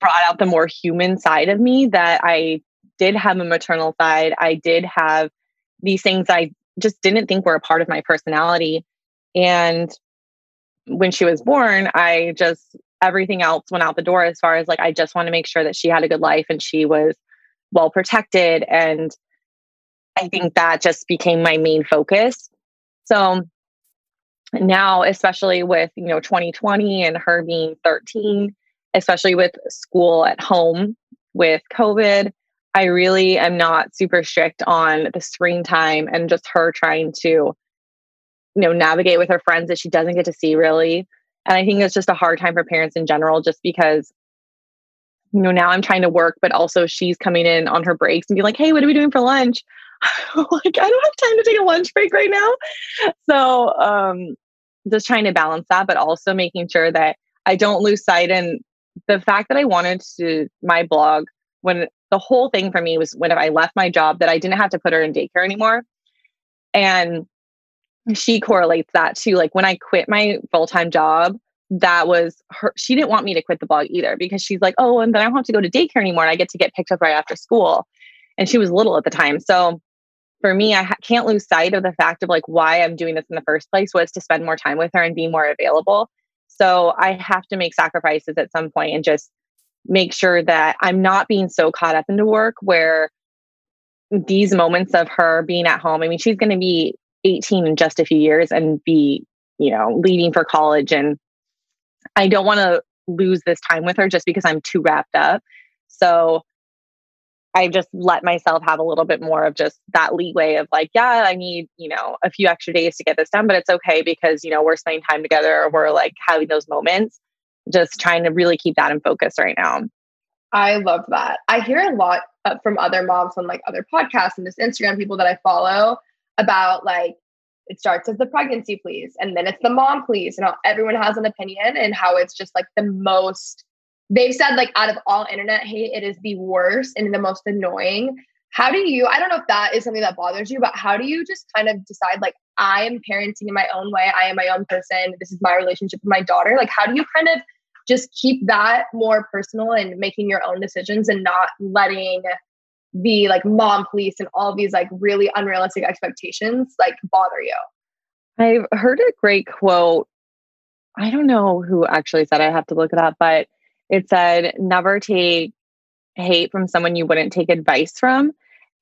brought out the more human side of me that I did have a maternal side. I did have these things I just didn't think were a part of my personality. And when she was born, I just, everything else went out the door as far as like, I just want to make sure that she had a good life and she was well protected. And I think that just became my main focus. So now, especially with, you know, 2020 and her being 13, especially with school at home with COVID, I really am not super strict on the screen time and just her trying to, you know, navigate with her friends that she doesn't get to see really. And I think it's just a hard time for parents in general, just because, you know, now I'm trying to work, but also she's coming in on her breaks and be like, hey, what are we doing for lunch? like I don't have time to take a lunch break right now. So um just trying to balance that, but also making sure that I don't lose sight and the fact that I wanted to my blog when the whole thing for me was when I left my job that I didn't have to put her in daycare anymore. And she correlates that too. Like when I quit my full-time job, that was her she didn't want me to quit the blog either because she's like, oh, and then I don't have to go to daycare anymore and I get to get picked up right after school. And she was little at the time. So for me, I ha- can't lose sight of the fact of like why I'm doing this in the first place was to spend more time with her and be more available. So I have to make sacrifices at some point and just make sure that I'm not being so caught up into work where these moments of her being at home, I mean, she's going to be 18 in just a few years and be, you know, leaving for college. And I don't want to lose this time with her just because I'm too wrapped up. So I just let myself have a little bit more of just that leeway of like, yeah, I need, you know, a few extra days to get this done, but it's okay because, you know, we're spending time together or we're like having those moments. Just trying to really keep that in focus right now. I love that. I hear a lot uh, from other moms on like other podcasts and just Instagram people that I follow about like, it starts as the pregnancy please, and then it's the mom please, and everyone has an opinion and how it's just like the most they've said like out of all internet hate, it is the worst and the most annoying. How do you, I don't know if that is something that bothers you, but how do you just kind of decide like I am parenting in my own way, I am my own person, this is my relationship with my daughter? Like how do you kind of just keep that more personal and making your own decisions and not letting the like mom police and all these like really unrealistic expectations like bother you? I've heard a great quote I don't know who actually said I have to look it up, but it said never take hate from someone you wouldn't take advice from.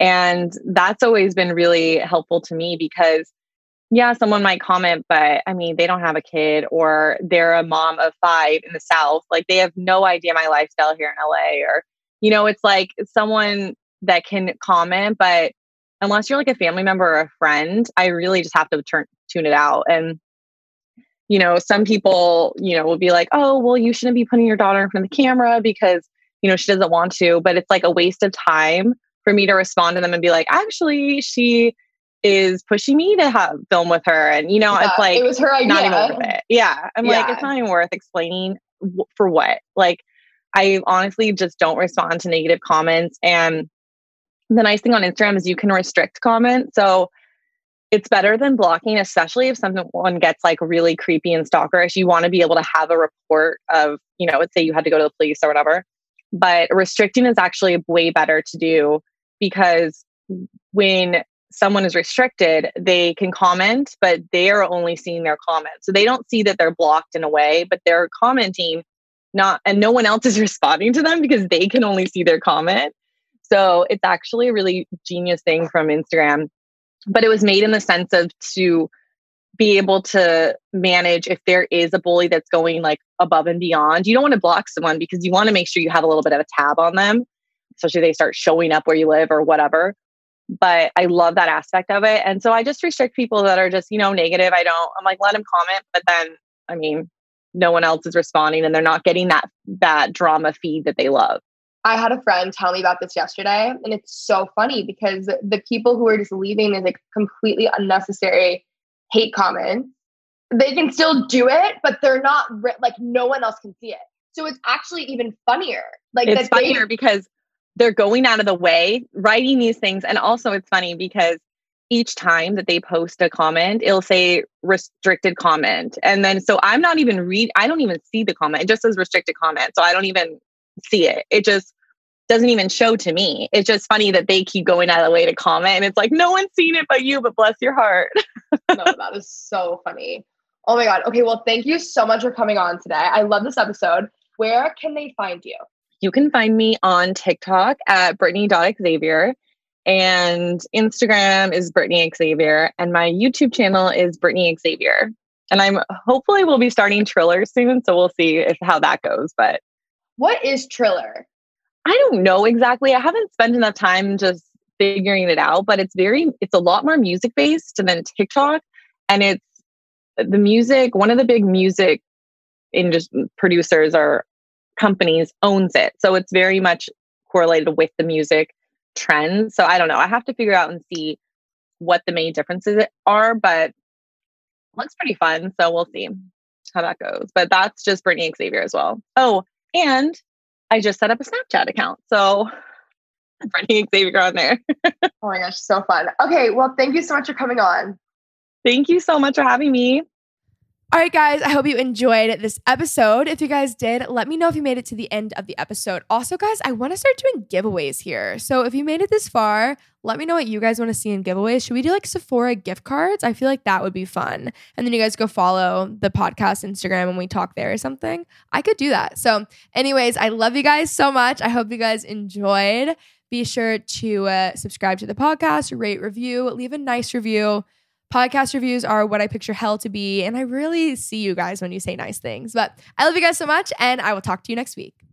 And that's always been really helpful to me because, yeah, someone might comment, but I mean, they don't have a kid or they're a mom of five in the South. Like they have no idea my lifestyle here in LA. Or, you know, it's like someone that can comment, but unless you're like a family member or a friend, I really just have to turn tune it out. And you know, some people, you know, will be like, "Oh, well, you shouldn't be putting your daughter in front of the camera because, you know, she doesn't want to." But it's like a waste of time for me to respond to them and be like, "Actually, she is pushing me to have film with her," and you know, Yeah, it's like it was her idea. not even worth it. Yeah, I'm like, it's not even worth explaining w- for what. Like, I honestly just don't respond to negative comments. And the nice thing on Instagram is you can restrict comments. So it's better than blocking, especially if someone gets like really creepy and stalkerish. You want to be able to have a report of, you know, let's say you had to go to the police or whatever. But restricting is actually way better to do because when someone is restricted, they can comment, but they are only seeing their comments. So they don't see that they're blocked in a way, but they're commenting not and no one else is responding to them because they can only see their comment. So it's actually a really genius thing from Instagram. But it was made in the sense of to be able to manage if there is a bully that's going like above and beyond. You don't want to block someone because you want to make sure you have a little bit of a tab on them, especially they start showing up where you live or whatever. But I love that aspect of it. And so I just restrict people that are just, you know, negative. I don't, I'm like, let them comment. But then, I mean, no one else is responding and they're not getting that that drama feed that they love. I had a friend tell me about this yesterday, and it's so funny because the people who are just leaving is like completely unnecessary hate comments. They can still do it, but they're not like no one else can see it. So it's actually even funnier. Like it's that they- funnier because they're going out of the way writing these things and also it's funny because each time that they post a comment it'll say restricted comment and then so i'm not even read i don't even see the comment it just says restricted comment so i don't even see it it just doesn't even show to me it's just funny that they keep going out of the way to comment and it's like no one's seen it but you but bless your heart no, that is so funny. Oh my God. Okay. Well, thank you so much for coming on today. I love this episode. Where can they find you? you can find me on TikTok at Brittany.Xavier and Instagram is Brittany Xavier and my YouTube channel is Brittany Xavier. And I'm hopefully we'll be starting Triller soon, so we'll see if how that goes. But What is Triller? I don't know exactly. I haven't spent enough time just figuring it out, but it's very it's a lot more music based than TikTok. And it's the music, one of the big music industry producers or companies owns it. So it's very much correlated with the music trends. So I don't know. I have to figure out and see what the main differences are, but looks pretty fun. So we'll see how that goes. But that's just Brittany Xavier as well. Oh, and I just set up a Snapchat account. So Brittany Xavier on there. Oh my gosh, so fun. Okay. Well, thank you so much for coming on. Thank you so much for having me. All right, guys, I hope you enjoyed this episode. If you guys did, let me know if you made it to the end of the episode. Also, guys, I want to start doing giveaways here. So if you made it this far, let me know what you guys want to see in giveaways. Should we do like Sephora gift cards? I feel like that would be fun. And then you guys go follow the podcast Instagram and we talk there or something. I could do that. So, anyways, I love you guys so much. I hope you guys enjoyed. Be sure to uh, subscribe to the podcast, rate, review, leave a nice review. Podcast reviews are what I picture hell to be. And I really see you guys when you say nice things. But I love you guys so much. And I will talk to you next week.